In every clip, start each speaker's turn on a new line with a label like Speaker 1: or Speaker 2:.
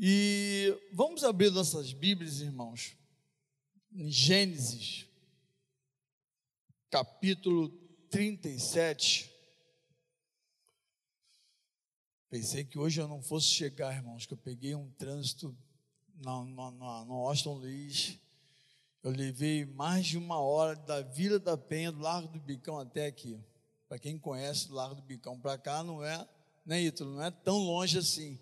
Speaker 1: E vamos abrir nossas Bíblias, irmãos, em Gênesis, capítulo 37. Pensei que hoje eu não fosse chegar, irmãos, que eu peguei um trânsito no, no, no, Austin Luiz. Eu levei mais de uma hora da Vila da Penha, do Largo do Bicão até aqui. Para quem conhece o Largo do Bicão para cá, não é, né, Ítalo? Não é tão longe assim.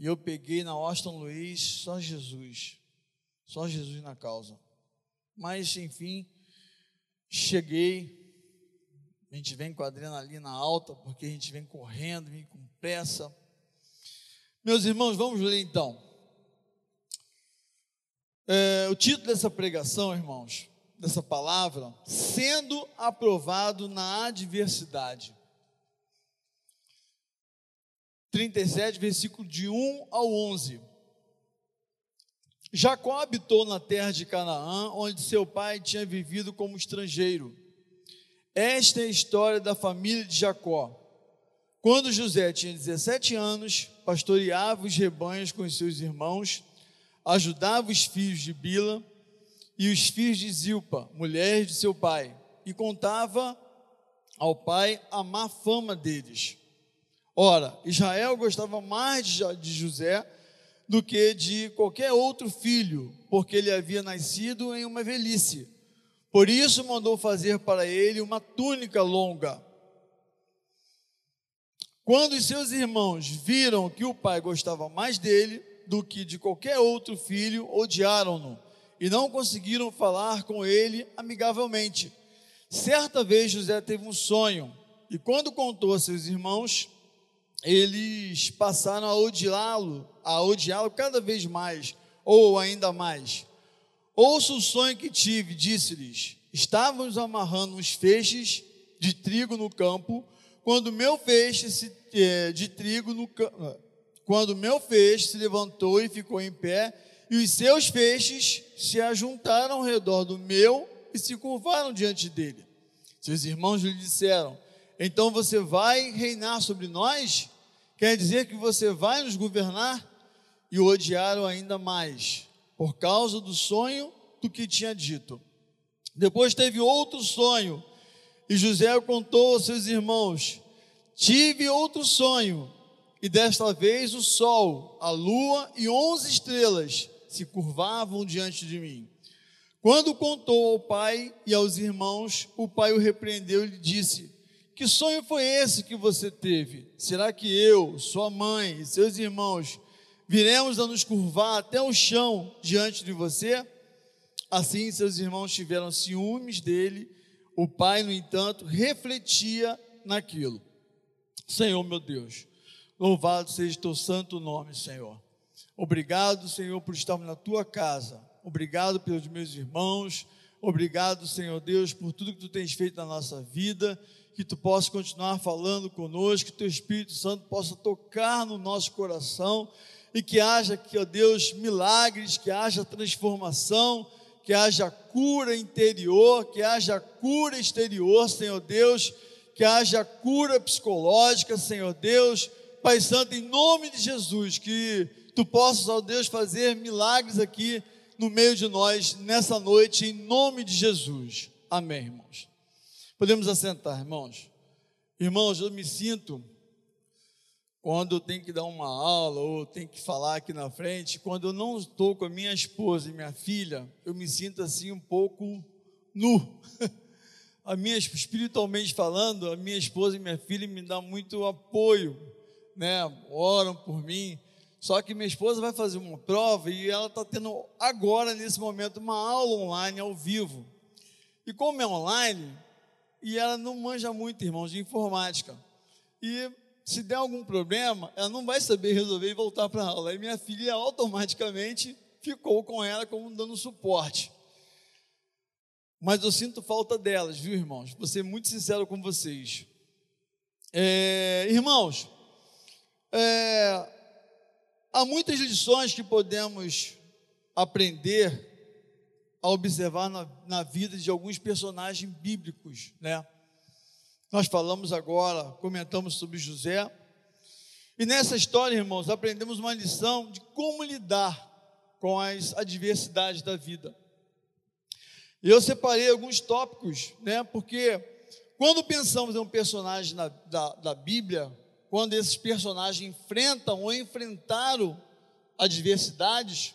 Speaker 1: E eu peguei na Austin Luiz só Jesus. Só Jesus na causa. Mas, enfim, cheguei. A gente vem com a adrenalina alta, porque a gente vem correndo, vem com pressa. Meus irmãos, vamos ler então. É, o título dessa pregação, irmãos, dessa palavra, sendo aprovado na adversidade. 37, versículo de 1 ao 11. Jacó habitou na terra de Canaã, onde seu pai tinha vivido como estrangeiro. Esta é a história da família de Jacó. Quando José tinha 17 anos, pastoreava os rebanhos com os seus irmãos ajudava os filhos de Bila e os filhos de Zilpa, mulheres de seu pai, e contava ao pai a má fama deles. Ora, Israel gostava mais de José do que de qualquer outro filho, porque ele havia nascido em uma velhice. Por isso mandou fazer para ele uma túnica longa. Quando os seus irmãos viram que o pai gostava mais dele, do que de qualquer outro filho, odiaram-no e não conseguiram falar com ele amigavelmente. Certa vez José teve um sonho e quando contou a seus irmãos, eles passaram a odiá-lo, a odiá-lo cada vez mais ou ainda mais. Ouça o sonho que tive, disse-lhes: Estávamos amarrando uns feixes de trigo no campo, quando meu feixe eh, de trigo no campo quando meu feixe se levantou e ficou em pé, e os seus feixes se ajuntaram ao redor do meu e se curvaram diante dele. Seus irmãos lhe disseram: Então você vai reinar sobre nós? Quer dizer que você vai nos governar? E o odiaram ainda mais, por causa do sonho do que tinha dito. Depois teve outro sonho, e José contou aos seus irmãos: Tive outro sonho e desta vez o sol, a lua e onze estrelas se curvavam diante de mim. Quando contou ao pai e aos irmãos, o pai o repreendeu e lhe disse: Que sonho foi esse que você teve? Será que eu, sua mãe e seus irmãos viremos a nos curvar até o chão diante de você? Assim seus irmãos tiveram ciúmes dele. O pai, no entanto, refletia naquilo. Senhor meu Deus, Louvado seja teu santo nome, Senhor. Obrigado, Senhor, por estarmos na tua casa. Obrigado pelos meus irmãos. Obrigado, Senhor Deus, por tudo que tu tens feito na nossa vida. Que tu possa continuar falando conosco, que teu Espírito Santo possa tocar no nosso coração e que haja, que, ó Deus, milagres, que haja transformação, que haja cura interior, que haja cura exterior, Senhor Deus, que haja cura psicológica, Senhor Deus Pai Santo, em nome de Jesus, que tu possas, ó Deus, fazer milagres aqui no meio de nós nessa noite, em nome de Jesus. Amém, irmãos. Podemos assentar, irmãos. Irmãos, eu me sinto, quando eu tenho que dar uma aula ou tenho que falar aqui na frente, quando eu não estou com a minha esposa e minha filha, eu me sinto assim um pouco nu. A minha, espiritualmente falando, a minha esposa e minha filha me dão muito apoio né, oram por mim. Só que minha esposa vai fazer uma prova e ela está tendo agora, nesse momento, uma aula online ao vivo. E como é online, e ela não manja muito, irmãos, de informática. E se der algum problema, ela não vai saber resolver e voltar para a aula. E minha filha automaticamente ficou com ela como dando suporte. Mas eu sinto falta delas, viu, irmãos? Vou ser muito sincero com vocês. É, irmãos, é, há muitas lições que podemos aprender a observar na, na, vida de alguns personagens bíblicos, né? Nós falamos agora, comentamos sobre José, E nessa história, irmãos, aprendemos uma lição de como lidar com as adversidades da vida. Eu separei alguns tópicos, né? Porque quando pensamos em um personagem na, da, da Bíblia, quando esses personagens enfrentam ou enfrentaram adversidades,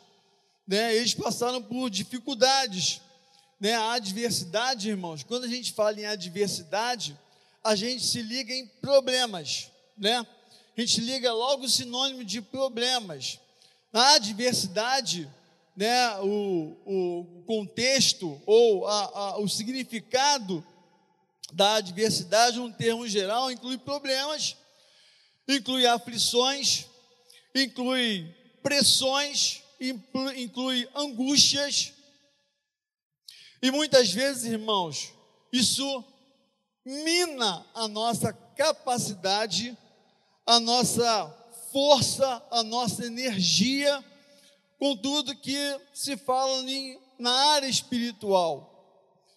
Speaker 1: né? Eles passaram por dificuldades, né? A adversidade, irmãos. Quando a gente fala em adversidade, a gente se liga em problemas, né? A gente liga logo o sinônimo de problemas. Na adversidade, né, o, o contexto ou a, a, o significado da adversidade, um termo geral, inclui problemas, inclui aflições, inclui pressões, inclui, angústias. E muitas vezes, irmãos, isso mina a nossa capacidade, a nossa força, a nossa energia com tudo que se fala em, na área espiritual,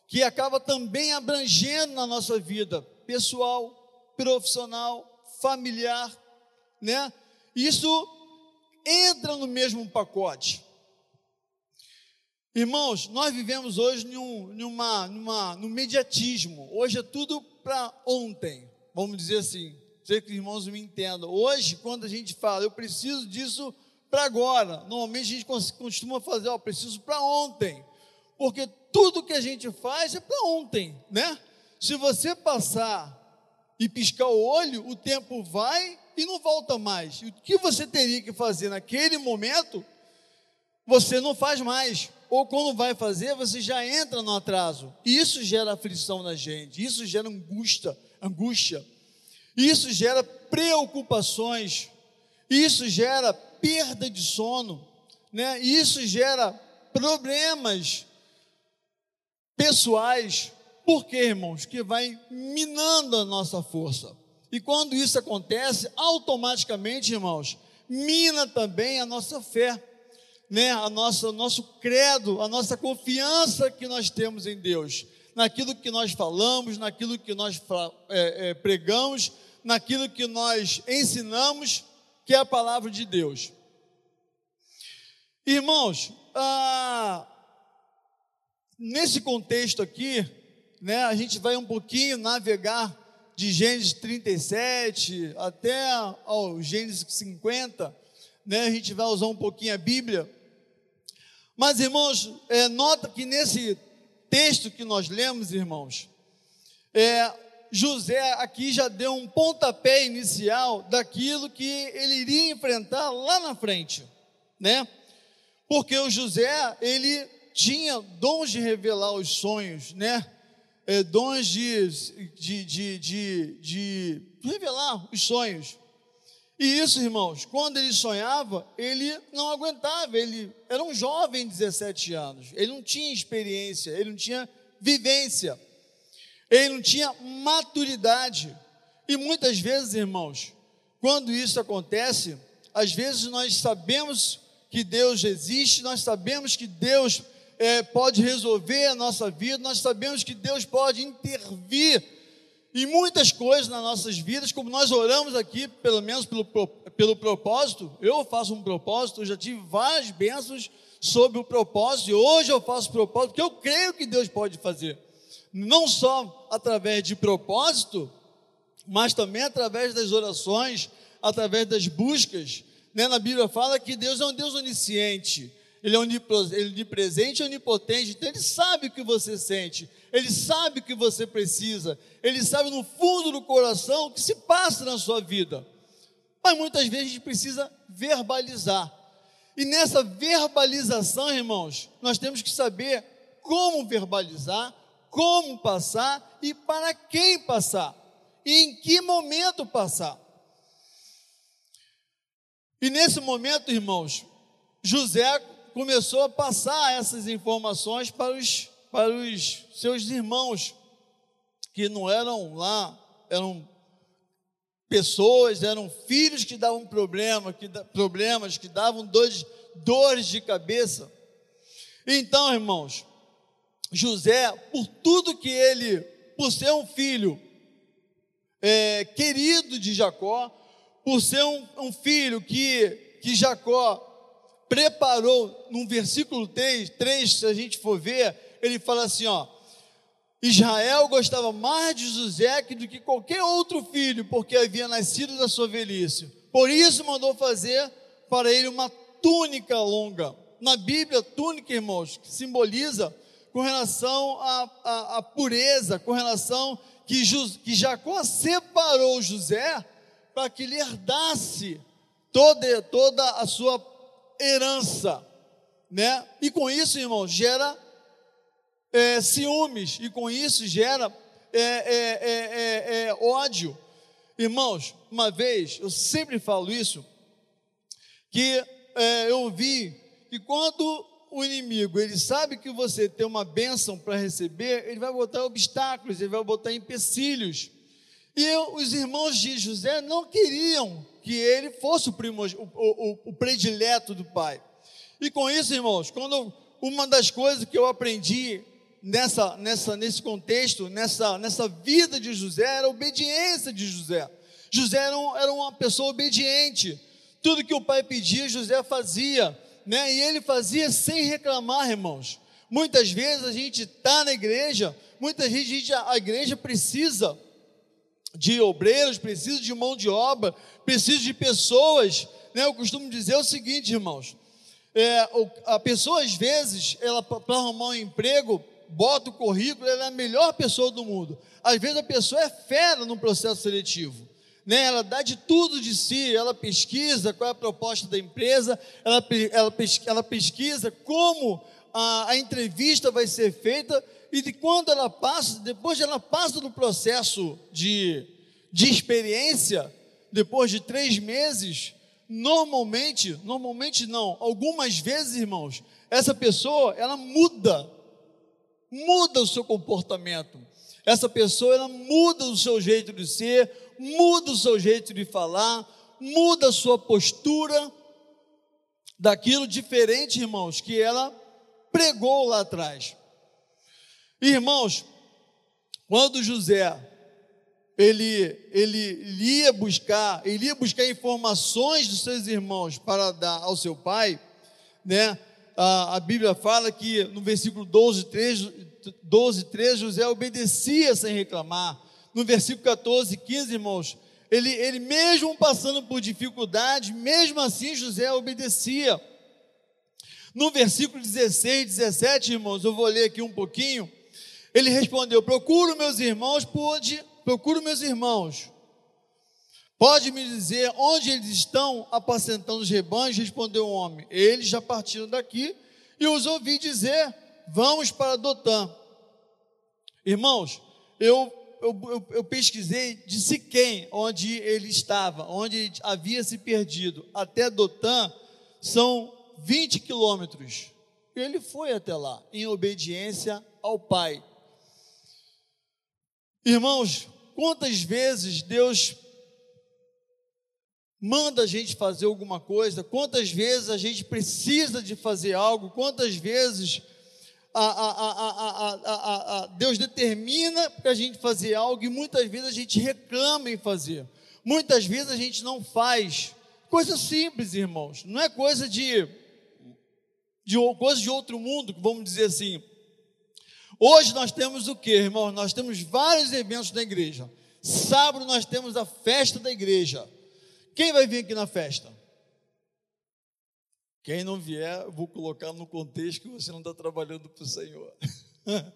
Speaker 1: que acaba também abrangendo na nossa vida pessoal, profissional, familiar, né? Isso entra no mesmo pacote. Irmãos, nós vivemos hoje num, numa, numa, no mediatismo. Hoje é tudo para ontem, vamos dizer assim. Sei que os irmãos me entendam. Hoje, quando a gente fala, eu preciso disso para agora. Normalmente a gente costuma fazer, ó, preciso para ontem. Porque tudo que a gente faz é para ontem, né? Se você passar e piscar o olho, o tempo vai e não volta mais. O que você teria que fazer naquele momento, você não faz mais. Ou quando vai fazer, você já entra no atraso. Isso gera aflição na gente, isso gera angústia, angústia. Isso gera preocupações, isso gera perda de sono, né? Isso gera problemas pessoais. Por quê, irmãos? Que vai minando a nossa força. E quando isso acontece, automaticamente, irmãos, mina também a nossa fé, né? A nossa, o nosso credo, a nossa confiança que nós temos em Deus, naquilo que nós falamos, naquilo que nós é, é, pregamos, naquilo que nós ensinamos, que é a palavra de Deus. Irmãos, ah, nesse contexto aqui, né, a gente vai um pouquinho navegar de Gênesis 37 até ao Gênesis 50, né, a gente vai usar um pouquinho a Bíblia. Mas, irmãos, é, nota que nesse texto que nós lemos, irmãos, é, José aqui já deu um pontapé inicial daquilo que ele iria enfrentar lá na frente, né? Porque o José, ele tinha dons de revelar os sonhos, né? É, dons de, de, de, de, de revelar os sonhos. E isso, irmãos, quando ele sonhava, ele não aguentava, ele era um jovem de 17 anos, ele não tinha experiência, ele não tinha vivência, ele não tinha maturidade. E muitas vezes, irmãos, quando isso acontece, às vezes nós sabemos que Deus existe, nós sabemos que Deus é, pode resolver a nossa vida, nós sabemos que Deus pode intervir em muitas coisas nas nossas vidas, como nós oramos aqui, pelo menos pelo, pelo propósito. Eu faço um propósito, eu já tive várias bênçãos sobre o propósito, e hoje eu faço propósito, porque eu creio que Deus pode fazer, não só através de propósito, mas também através das orações, através das buscas, né, na Bíblia fala que Deus é um Deus onisciente, Ele é onipresente e onipotente, então Ele sabe o que você sente, Ele sabe o que você precisa, Ele sabe no fundo do coração o que se passa na sua vida. Mas muitas vezes a gente precisa verbalizar. E nessa verbalização, irmãos, nós temos que saber como verbalizar, como passar e para quem passar, e em que momento passar. E nesse momento, irmãos, José começou a passar essas informações para os, para os seus irmãos, que não eram lá, eram pessoas, eram filhos que davam problema, que, problemas, que davam dores, dores de cabeça. Então, irmãos, José, por tudo que ele, por ser um filho é, querido de Jacó, por ser um, um filho que, que Jacó preparou, no versículo 3, 3, se a gente for ver, ele fala assim: ó, Israel gostava mais de José do que qualquer outro filho, porque havia nascido da sua velhice. Por isso mandou fazer para ele uma túnica longa. Na Bíblia, túnica, irmãos, que simboliza com relação à, à, à pureza, com relação que, que Jacó separou José para que ele herdasse toda, toda a sua herança, né? E com isso, irmão, gera é, ciúmes, e com isso gera é, é, é, é, ódio. Irmãos, uma vez, eu sempre falo isso, que eu vi que quando o inimigo, ele sabe que você tem uma bênção para receber, ele vai botar obstáculos, ele vai botar empecilhos. E os irmãos de José não queriam que ele fosse o, o, o, o predileto do pai. E com isso, irmãos, quando uma das coisas que eu aprendi nessa, nessa, nesse contexto, nessa, nessa vida de José, era a obediência de José. José era, um, era uma pessoa obediente. Tudo que o pai pedia, José fazia né? E ele fazia sem reclamar, irmãos. Muitas vezes a gente está na igreja, muitas vezes a, gente, a igreja precisa de obreiros, precisa de mão de obra, precisa de pessoas. Né? Eu costumo dizer o seguinte, irmãos: é, a pessoa às vezes, ela para arrumar um emprego, bota o currículo, ela é a melhor pessoa do mundo. Às vezes a pessoa é fera no processo seletivo né, ela dá de tudo de si, ela pesquisa qual é a proposta da empresa, ela, ela pesquisa como a, a, entrevista vai ser feita, e de quando ela passa, depois ela passa no processo de, de experiência, depois de três meses, normalmente, normalmente não, algumas vezes, irmãos, essa pessoa, ela muda, muda o seu comportamento, essa pessoa, ela muda o seu jeito de ser, muda o seu jeito de falar, muda a sua postura daquilo diferente, irmãos, que ela pregou lá atrás. Irmãos, quando José ele, ele ia buscar, ele ia buscar informações dos seus irmãos para dar ao seu pai, né? A, a Bíblia fala que no versículo 12, 3, 12, 3, José obedecia sem reclamar no versículo 14, 15, irmãos, ele, ele mesmo passando por dificuldades, mesmo assim José obedecia. No versículo 16, 17, irmãos, eu vou ler aqui um pouquinho. Ele respondeu: Procuro meus irmãos, pode, procuro meus irmãos. Pode me dizer onde eles estão apacentando os rebanhos? Respondeu o homem. Eles já partiram daqui e os ouvi dizer: Vamos para Dotã. Irmãos, eu eu, eu, eu pesquisei de Siquém, onde ele estava, onde havia se perdido, até Dotã, são 20 quilômetros. Ele foi até lá, em obediência ao Pai. Irmãos, quantas vezes Deus manda a gente fazer alguma coisa, quantas vezes a gente precisa de fazer algo, quantas vezes a, a, a, Deus determina para a gente fazer algo e muitas vezes a gente reclama em fazer. Muitas vezes a gente não faz. Coisa simples, irmãos. Não é coisa de, de coisa de outro mundo, vamos dizer assim. Hoje nós temos o que, irmãos? Nós temos vários eventos na igreja. Sábado nós temos a festa da igreja. Quem vai vir aqui na festa? Quem não vier, vou colocar no contexto que você não está trabalhando para o Senhor.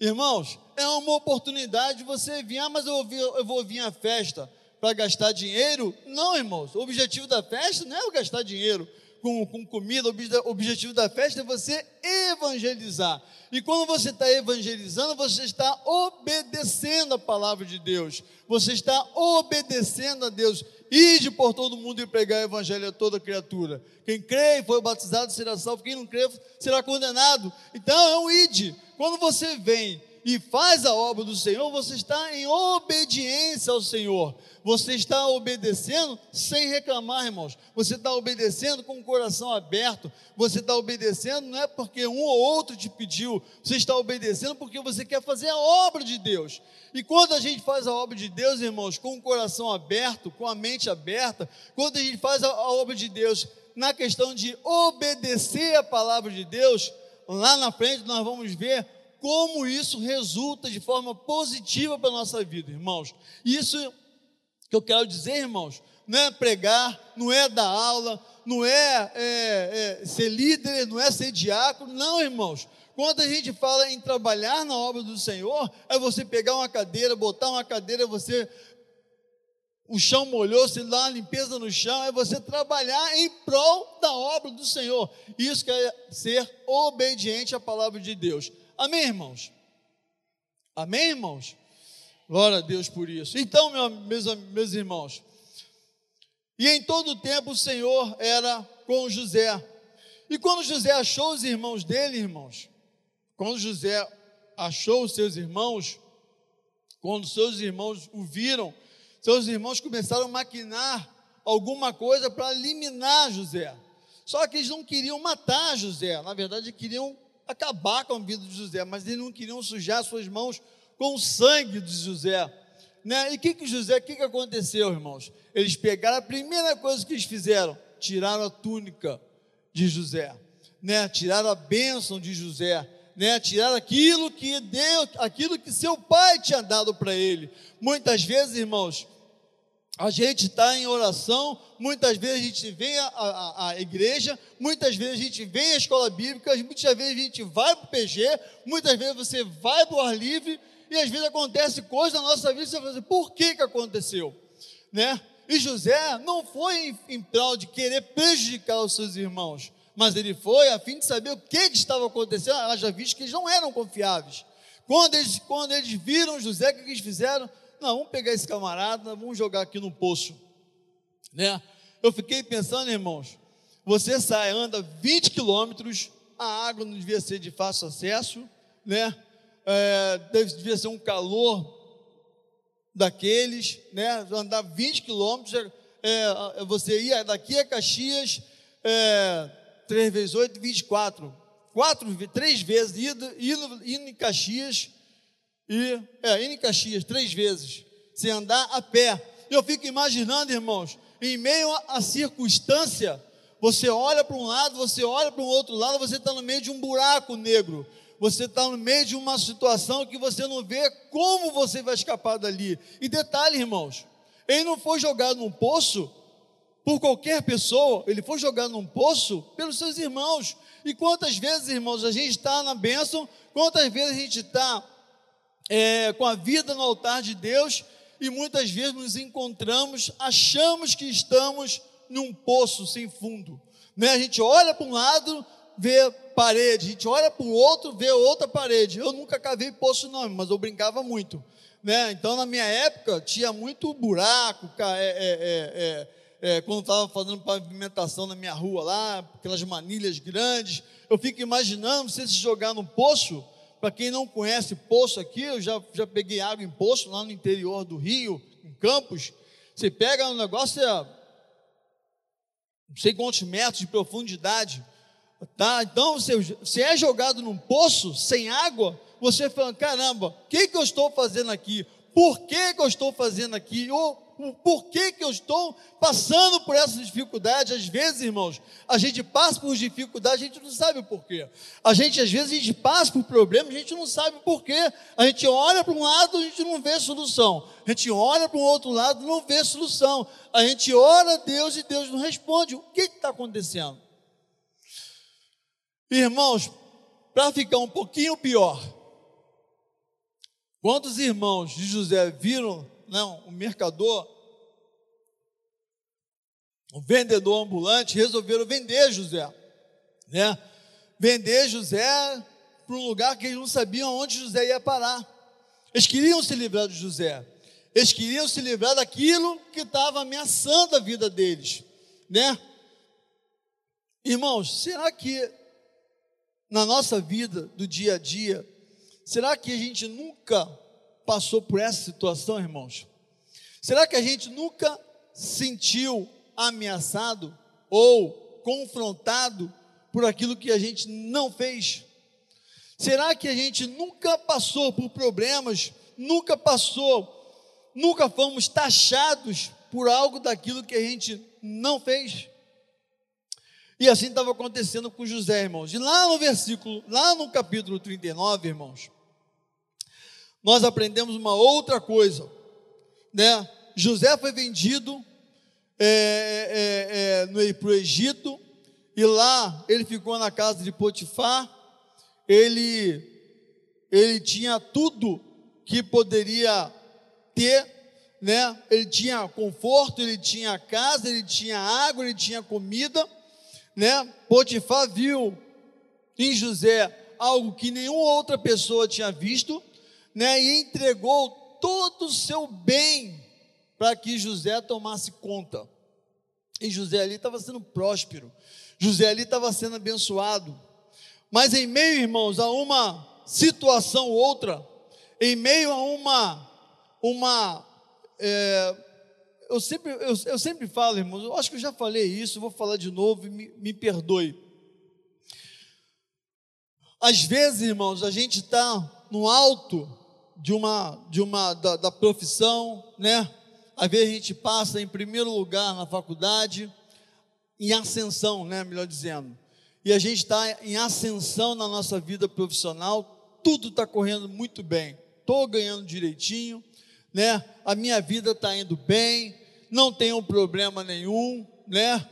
Speaker 1: Irmãos, é uma oportunidade de você vir, ah, mas eu vou, eu vou vir à festa para gastar dinheiro. Não, irmãos, o objetivo da festa não é gastar dinheiro com, com comida, o objetivo da festa é você evangelizar. E quando você está evangelizando, você está obedecendo a palavra de Deus, você está obedecendo a Deus. Ide por todo mundo e pregar o evangelho a toda criatura. Quem crê e foi batizado será salvo, quem não crê será condenado. Então é um ide. Quando você vem e faz a obra do Senhor, você está em obediência ao Senhor. Você está obedecendo sem reclamar, irmãos. Você está obedecendo com o coração aberto. Você está obedecendo não é porque um ou outro te pediu. Você está obedecendo porque você quer fazer a obra de Deus. E quando a gente faz a obra de Deus, irmãos, com o coração aberto, com a mente aberta, quando a gente faz a, a obra de Deus na questão de obedecer a palavra de Deus, lá na frente nós vamos ver como isso resulta de forma positiva para a nossa vida, irmãos. Isso que eu quero dizer, irmãos, não é pregar, não é dar aula, não é, é, é ser líder, não é ser diácono, não, irmãos. Quando a gente fala em trabalhar na obra do Senhor, é você pegar uma cadeira, botar uma cadeira, você o chão molhou, se dá uma limpeza no chão, é você trabalhar em prol da obra do Senhor. Isso que é ser obediente à palavra de Deus. Amém, irmãos? Amém, irmãos? Glória a Deus por isso. Então, meus, meus irmãos, e em todo o tempo o Senhor era com José. E quando José achou os irmãos dele, irmãos, quando José achou os seus irmãos, quando seus irmãos o viram, seus irmãos começaram a maquinar alguma coisa para eliminar José. Só que eles não queriam matar José, na verdade queriam acabar com a vida de José, mas eles não queriam sujar suas mãos com o sangue de José. Né? E o que, que José, o que, que aconteceu, irmãos? Eles pegaram a primeira coisa que eles fizeram, tiraram a túnica de José, né? tiraram a bênção de José, né? tiraram aquilo que Deus, aquilo que seu pai tinha dado para ele. Muitas vezes, irmãos, a gente está em oração, muitas vezes a gente vem à, igreja, muitas vezes a gente vem à escola bíblica, muitas vezes a gente vai para o PG, muitas vezes você vai para o ar livre, e às vezes acontece coisas na nossa vida você fala assim, por que que aconteceu? Né? E José não foi em, em prol de querer prejudicar os seus irmãos, mas ele foi a fim de saber o que, que estava acontecendo, já visto que eles não eram confiáveis. Quando eles, quando eles viram José, o que eles fizeram? Não, vamos pegar esse camarada, vamos jogar aqui no poço. Né? Eu fiquei pensando, irmãos, você sai, anda 20 quilômetros, a água não devia ser de fácil acesso, né? é, devia ser um calor daqueles, né? Andar 20 quilômetros, é, você ia daqui a Caxias, é, 3 vezes 8, 24. Quatro, três vezes, indo, indo, indo em Caxias, e, é, em Caxias, três vezes, sem andar a pé. Eu fico imaginando, irmãos, em meio à circunstância, você olha para um lado, você olha para o outro lado, você está no meio de um buraco negro você está no meio de uma situação que você não vê como você vai escapar dali. E detalhe, irmãos, ele não foi jogado num poço por qualquer pessoa, ele foi jogado num poço pelos seus irmãos. E quantas vezes, irmãos, a gente está na bênção, quantas vezes a gente está é, com a vida no altar de Deus e muitas vezes nos encontramos, achamos que estamos num poço sem fundo. Né? A gente olha para um lado, vê parede, a gente olha para o outro, vê outra parede. Eu nunca cavei poço não, mas eu brincava muito. Né? Então, na minha época, tinha muito buraco, é, é, é, quando estava fazendo pavimentação na minha rua lá, aquelas manilhas grandes. Eu fico imaginando você se jogar no poço. Para quem não conhece poço aqui, eu já, já peguei água em poço lá no interior do Rio, em Campos. Você pega um negócio, é, não sei quantos metros de profundidade. Tá? Então, você, você é jogado num poço sem água, você fala: caramba, o que, que eu estou fazendo aqui? Por que, que eu estou fazendo aqui? Ou por que, que eu estou passando por essa dificuldade? Às vezes, irmãos, a gente passa por dificuldade, a gente não sabe o porquê. A gente, às vezes, a gente passa por problemas, a gente não sabe o porquê. A gente olha para um lado, a gente não vê solução. A gente olha para o outro lado, não vê solução. A gente ora a Deus e Deus não responde. O que está acontecendo? Irmãos, para ficar um pouquinho pior, quantos irmãos de José viram, não, o mercador, o vendedor ambulante, resolveram vender José, né? Vender José para um lugar que eles não sabiam onde José ia parar. Eles queriam se livrar de José. Eles queriam se livrar daquilo que estava ameaçando a vida deles, né? Irmãos, será que na nossa vida do dia a dia, será que a gente nunca passou por essa situação, irmãos? Será que a gente nunca sentiu ameaçado ou confrontado por aquilo que a gente não fez? Será que a gente nunca passou por problemas, nunca passou, nunca fomos taxados por algo daquilo que a gente não fez? E assim estava acontecendo com José, irmãos. E lá no versículo, lá no capítulo 39, irmãos, nós aprendemos uma outra coisa, né? José foi vendido é, é, é, para o Egito, e lá ele ficou na casa de Potifar, ele, ele tinha tudo que poderia ter, né? ele tinha conforto, ele tinha casa, ele tinha água, ele tinha comida, né? Potifar viu em José algo que nenhuma outra pessoa tinha visto, né? E entregou todo o seu bem para que José tomasse conta. E José ali estava sendo próspero, José ali estava sendo abençoado. Mas em meio, irmãos, a uma situação ou outra, em meio a uma, uma é, eu sempre, eu, eu, sempre falo, irmãos, eu acho que eu já falei isso, vou falar de novo, me, me perdoe. Às vezes, irmãos, a gente está no alto de uma, de uma da, da profissão, né? Às vezes a gente passa em primeiro lugar na faculdade, em ascensão, né? Melhor dizendo. E a gente está em ascensão na nossa vida profissional, tudo está correndo muito bem, estou ganhando direitinho, né? A minha vida está indo bem, não tenho problema nenhum, né?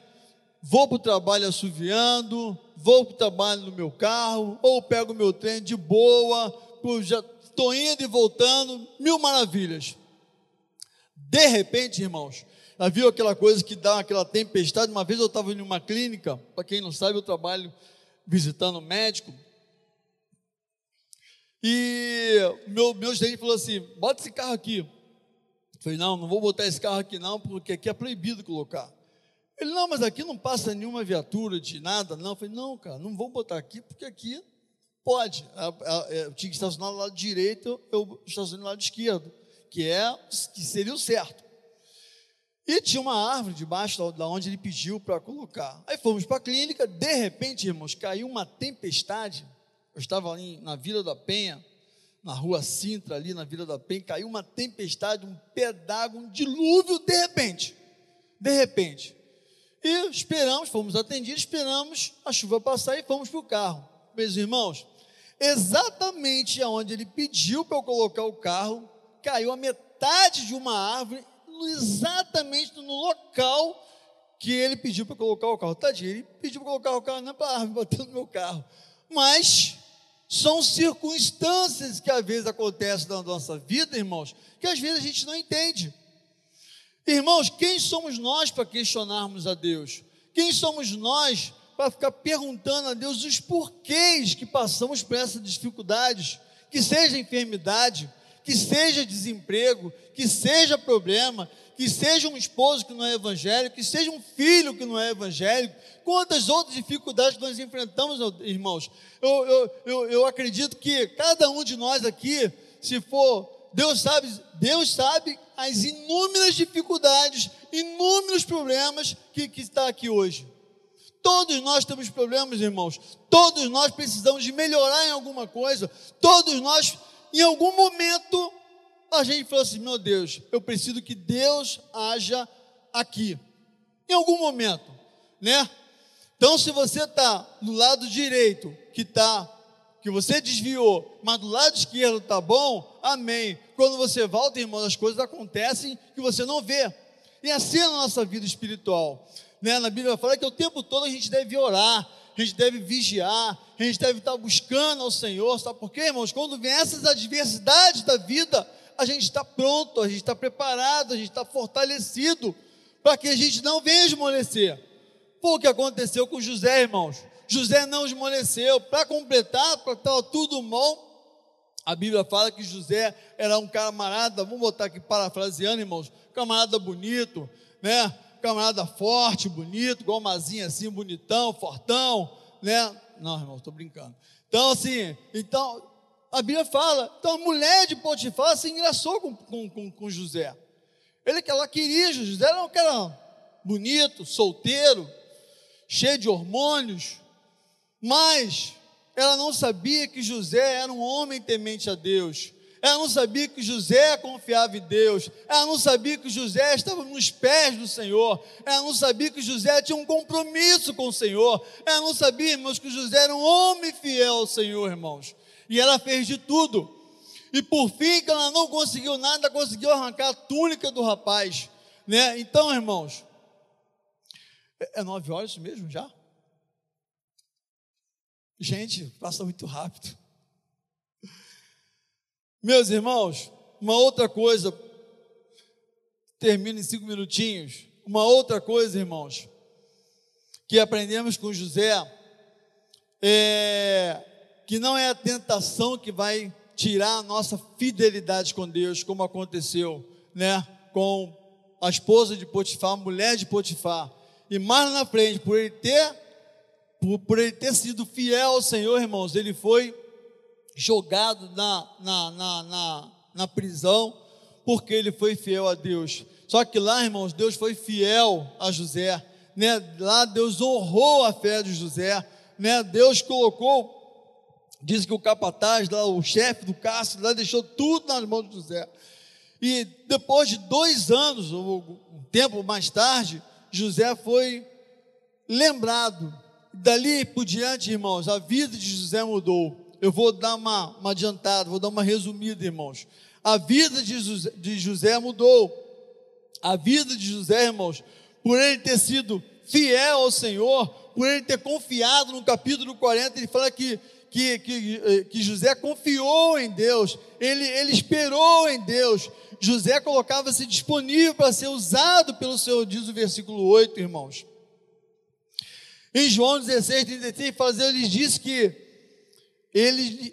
Speaker 1: Vou para o trabalho assoviando, vou para o trabalho no meu carro, ou pego meu trem de boa, já estou indo e voltando, mil maravilhas. De repente, irmãos, já viu aquela coisa que dá aquela tempestade? Uma vez eu estava em uma clínica, para quem não sabe, eu trabalho visitando médico, e meu, meu gerente falou assim: bota esse carro aqui. Eu falei: não, não vou botar esse carro aqui não, porque aqui é proibido colocar. Ele: não, mas aqui não passa nenhuma viatura de nada, não. Eu falei: não, cara, não vou botar aqui, porque aqui pode. Eu tinha que estacionar do lado direito, eu estacionei do lado esquerdo, que, é, que seria o certo. E tinha uma árvore debaixo da onde ele pediu para colocar. Aí fomos para a clínica, de repente, irmãos, caiu uma tempestade eu estava ali na Vila da Penha, na rua Sintra, ali na Vila da Penha, caiu uma tempestade, um pé d'água, um dilúvio, de repente. De repente. E esperamos, fomos atendidos, esperamos a chuva passar e fomos para o carro. Meus irmãos, exatamente aonde ele pediu para eu colocar o carro, caiu a metade de uma árvore, exatamente no local que ele pediu para colocar o carro. Tadinho, ele pediu para colocar o carro, não é para a árvore batendo no meu carro. Mas são circunstâncias que às vezes acontecem na nossa vida, irmãos, que às vezes a gente não entende. Irmãos, quem somos nós para questionarmos a Deus? Quem somos nós para ficar perguntando a Deus os porquês que passamos por essas dificuldades? Que seja enfermidade, que seja desemprego, que seja problema, que seja um esposo que não é evangélico, que seja um filho que não é evangélico, quantas outras dificuldades nós enfrentamos, irmãos. Eu, eu, eu, eu acredito que cada um de nós aqui, se for, Deus sabe, Deus sabe as inúmeras dificuldades, inúmeros problemas que, que está aqui hoje. Todos nós temos problemas, irmãos. Todos nós precisamos de melhorar em alguma coisa. Todos nós, em algum momento, a gente falou assim: meu Deus, eu preciso que Deus haja aqui. Em algum momento, né? Então, se você está no lado direito, que está, que você desviou, mas do lado esquerdo está bom, amém. Quando você volta, irmão, as coisas acontecem que você não vê. E assim é nossa vida espiritual. Né? Na Bíblia fala que o tempo todo a gente deve orar, a gente deve vigiar, a gente deve estar buscando ao Senhor. Sabe por quê, irmãos? Quando vem essas adversidades da vida, a gente está pronto, a gente está preparado, a gente está fortalecido para que a gente não venha esmorecer. Foi o que aconteceu com José, irmãos. José não esmoreceu. Para completar, para estar tudo bom, a Bíblia fala que José era um camarada, vamos botar aqui parafraseando, irmãos, camarada bonito, né? Camarada forte, bonito, igual Mazinha assim, bonitão, fortão, né? Não, irmão, estou brincando. Então, assim, então, a Bíblia fala, então a mulher de Potifar se engraçou com, com, com, com José. Ele que ela queria, José era um cara bonito, solteiro, cheio de hormônios, mas ela não sabia que José era um homem temente a Deus. Ela não sabia que José confiava em Deus. Ela não sabia que José estava nos pés do Senhor. Ela não sabia que José tinha um compromisso com o Senhor. Ela não sabia, irmãos, que José era um homem fiel ao Senhor, irmãos. E ela fez de tudo. E por fim, que ela não conseguiu nada, conseguiu arrancar a túnica do rapaz. Né? Então, irmãos, é, é nove horas mesmo já? Gente, passa muito rápido. Meus irmãos, uma outra coisa, termino em cinco minutinhos. Uma outra coisa, irmãos, que aprendemos com José, é que não é a tentação que vai tirar a nossa fidelidade com Deus, como aconteceu, né, com a esposa de Potifar, a mulher de Potifar. E mais na frente, por ele ter por, por ele ter sido fiel ao Senhor, irmãos, ele foi jogado na, na, na, na, na prisão, porque ele foi fiel a Deus. Só que lá, irmãos, Deus foi fiel a José, né? Lá Deus honrou a fé de José, né? Deus colocou, diz que o capataz, lá, o chefe do cárcere, lá deixou tudo nas mãos de José. E depois de dois anos, um tempo mais tarde, José foi lembrado. Dali por diante, irmãos, a vida de José mudou. Eu vou dar uma, uma adiantada, vou dar uma resumida, irmãos. A vida de José, de José mudou. A vida de José, irmãos, por ele ter sido fiel ao Senhor, por ele ter confiado no capítulo 40, ele fala que, que, que, eh, que José confiou em Deus, ele, ele esperou em Deus. José colocava-se disponível para ser usado pelo Senhor, diz o versículo 8, irmãos. Em João 16, 36, fala, eu lhes disse que ele,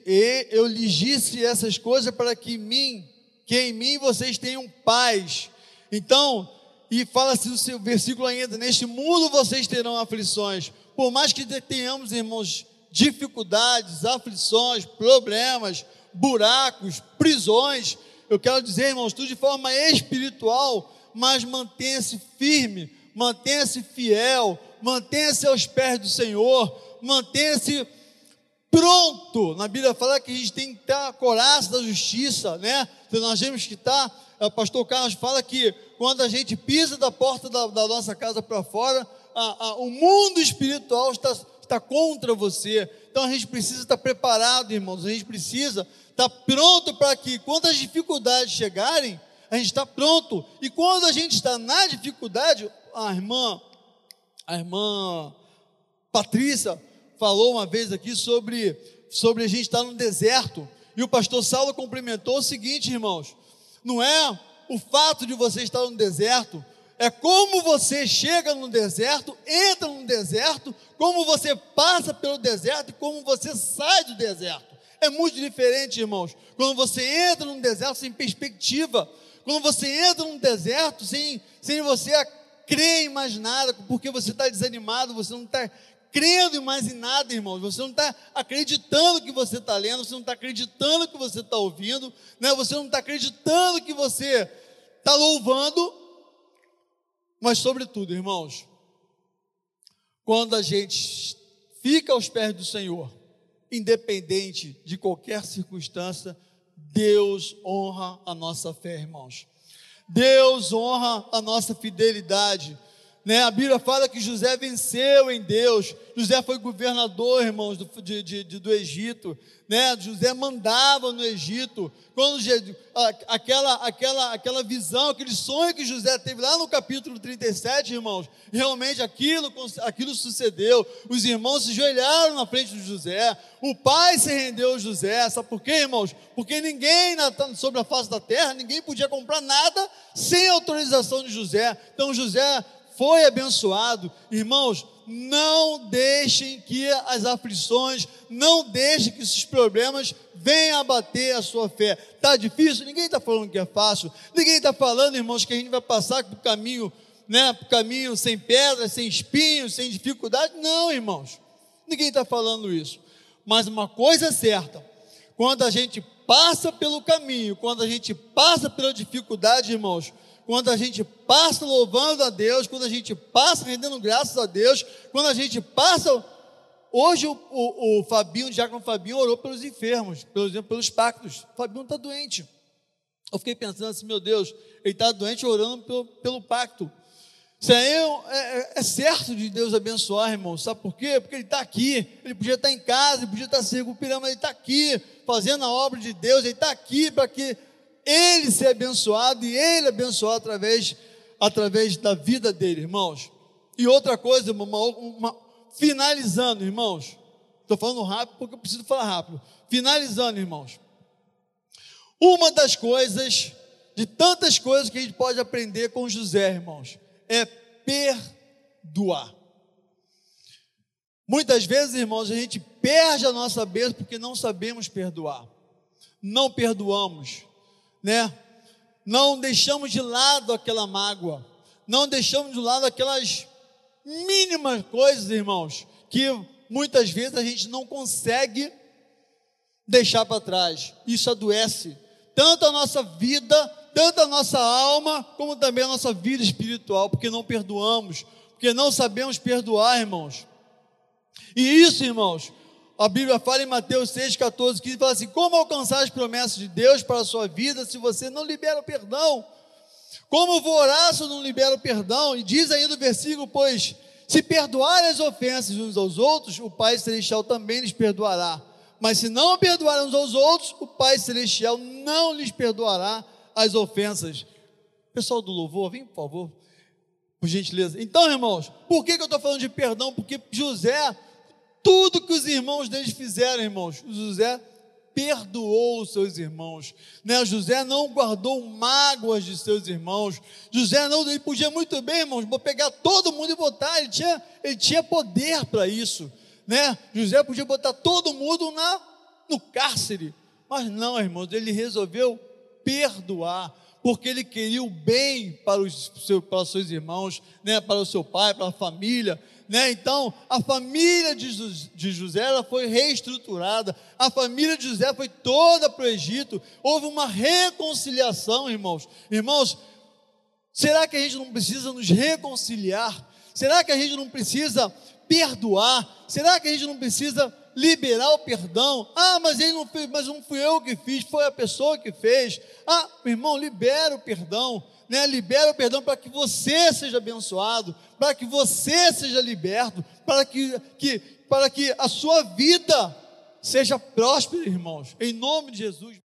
Speaker 1: eu lhes disse essas coisas para que em mim, que em mim vocês tenham paz. Então, e fala-se no seu versículo ainda: neste mundo vocês terão aflições. Por mais que tenhamos, irmãos, dificuldades, aflições, problemas, buracos, prisões, eu quero dizer, irmãos, tudo de forma espiritual, mas mantenha-se firme, mantenha-se fiel, mantenha-se aos pés do Senhor, mantenha-se pronto. Na Bíblia fala que a gente tem que estar a coraça da justiça, né? Então nós temos que estar. O pastor Carlos fala que quando a gente pisa da porta da, da nossa casa para fora, a, a, o mundo espiritual está, está contra você. Então a gente precisa estar preparado, irmãos. A gente precisa estar pronto para que quando as dificuldades chegarem, a gente está pronto. E quando a gente está na dificuldade, a irmã, a irmã Patrícia falou uma vez aqui sobre, sobre a gente estar no deserto. E o pastor Saulo complementou o seguinte, irmãos: não é o fato de você estar no deserto, é como você chega no deserto, entra no deserto, como você passa pelo deserto e como você sai do deserto. É muito diferente, irmãos. Quando você entra num deserto sem perspectiva, quando você entra num deserto sem, sem você crer em mais nada, porque você está desanimado, você não está crendo mais em nada, irmãos. Você não está acreditando que você está lendo, você não está acreditando que você está ouvindo, né? você não está acreditando que você está louvando. Mas, sobretudo, irmãos, quando a gente fica aos pés do Senhor, independente de qualquer circunstância, Deus honra a nossa fé, irmãos. Deus honra a nossa fidelidade. Né? A Bíblia fala que José venceu em Deus. José foi governador, irmãos, do, de, de, do Egito. Né? José mandava no Egito. Quando aquela, aquela, aquela visão, aquele sonho que José teve lá no capítulo 37, irmãos, realmente aquilo, aquilo sucedeu. Os irmãos se joelharam na frente de José. O pai se rendeu a José. Sabe por quê, irmãos? Porque ninguém sobre a face da terra, ninguém podia comprar nada sem autorização de José. Então José foi abençoado. Irmãos, não deixem que as aflições, não deixem que esses problemas venham abater a sua fé. Está difícil? Ninguém está falando que é fácil. Ninguém está falando, irmãos, que a gente vai passar por caminho, né, por caminho sem pedras, sem espinhos, sem dificuldade. Não, irmãos. Ninguém está falando isso. Mas uma coisa é certa: quando a gente passa pelo caminho, quando a gente passa pela dificuldade, irmãos, quando a gente passa louvando a Deus, quando a gente passa rendendo graças a Deus, quando a gente passa. Hoje o, o, o Fabinho, o Diácono Fabinho, orou pelos enfermos, pelos, pelos pactos. O Fabinho está doente. Eu fiquei pensando assim, meu Deus, ele está doente orando pelo, pelo pacto. Isso aí é, é, é, certo de Deus abençoar, irmão. Sabe por quê? Porque ele está aqui. Ele podia estar em casa, ele podia estar se recuperando, mas ele está aqui, fazendo a obra de Deus. Ele está aqui para que ele seja abençoado e ele abençoar através, através da vida dele, irmãos. E outra coisa, uma, uma, finalizando, irmãos. Estou falando rápido porque eu preciso falar rápido. Finalizando, irmãos. Uma das coisas, de tantas coisas que a gente pode aprender com José, irmãos é perdoar. Muitas vezes, irmãos, a gente perde a nossa bênção porque não sabemos perdoar. Não perdoamos, né? Não deixamos de lado aquela mágoa. Não deixamos de lado aquelas mínimas coisas, irmãos, que muitas vezes a gente não consegue deixar para trás. Isso adoece tanto a nossa vida tanto a nossa alma, como também a nossa vida espiritual, porque não perdoamos, porque não sabemos perdoar, irmãos. E isso, irmãos, a Bíblia fala em Mateus 6,14, que fala assim: como alcançar as promessas de Deus para a sua vida se você não libera o perdão? Como se eu não libero o perdão? E diz ainda o versículo: pois se perdoar as ofensas uns aos outros, o Pai Celestial também lhes perdoará. Mas se não perdoarem uns aos outros, o Pai Celestial não lhes perdoará as ofensas. Pessoal do louvor, vem por favor, por gentileza. Então, irmãos, por que, que eu estou falando de perdão? Porque José, tudo que os irmãos deles fizeram, irmãos, José perdoou os seus irmãos, né? José não guardou mágoas de seus irmãos. José não, ele podia muito bem, irmãos, pegar todo mundo e botar. Ele tinha, ele tinha poder para isso, né? José podia botar todo mundo na no cárcere, mas não, irmãos, ele resolveu perdoar, porque ele queria o bem para os, seu, para seus irmãos, né, para o seu pai, para a família. Né? Então, a família de, José ela foi reestruturada, a família de José foi toda para o Egito, houve uma reconciliação, irmãos. Irmãos, será que a gente não precisa nos reconciliar? Será que a gente não precisa perdoar? Será que a gente não precisa liberar o perdão. Ah, mas ele não fez, mas não fui eu que fiz, foi a pessoa que fez. Ah, irmão, libera o perdão, né? Libera o perdão para que você seja abençoado, para que você seja liberto, para que, que, para que a sua vida seja próspera, irmãos. Em nome de Jesus.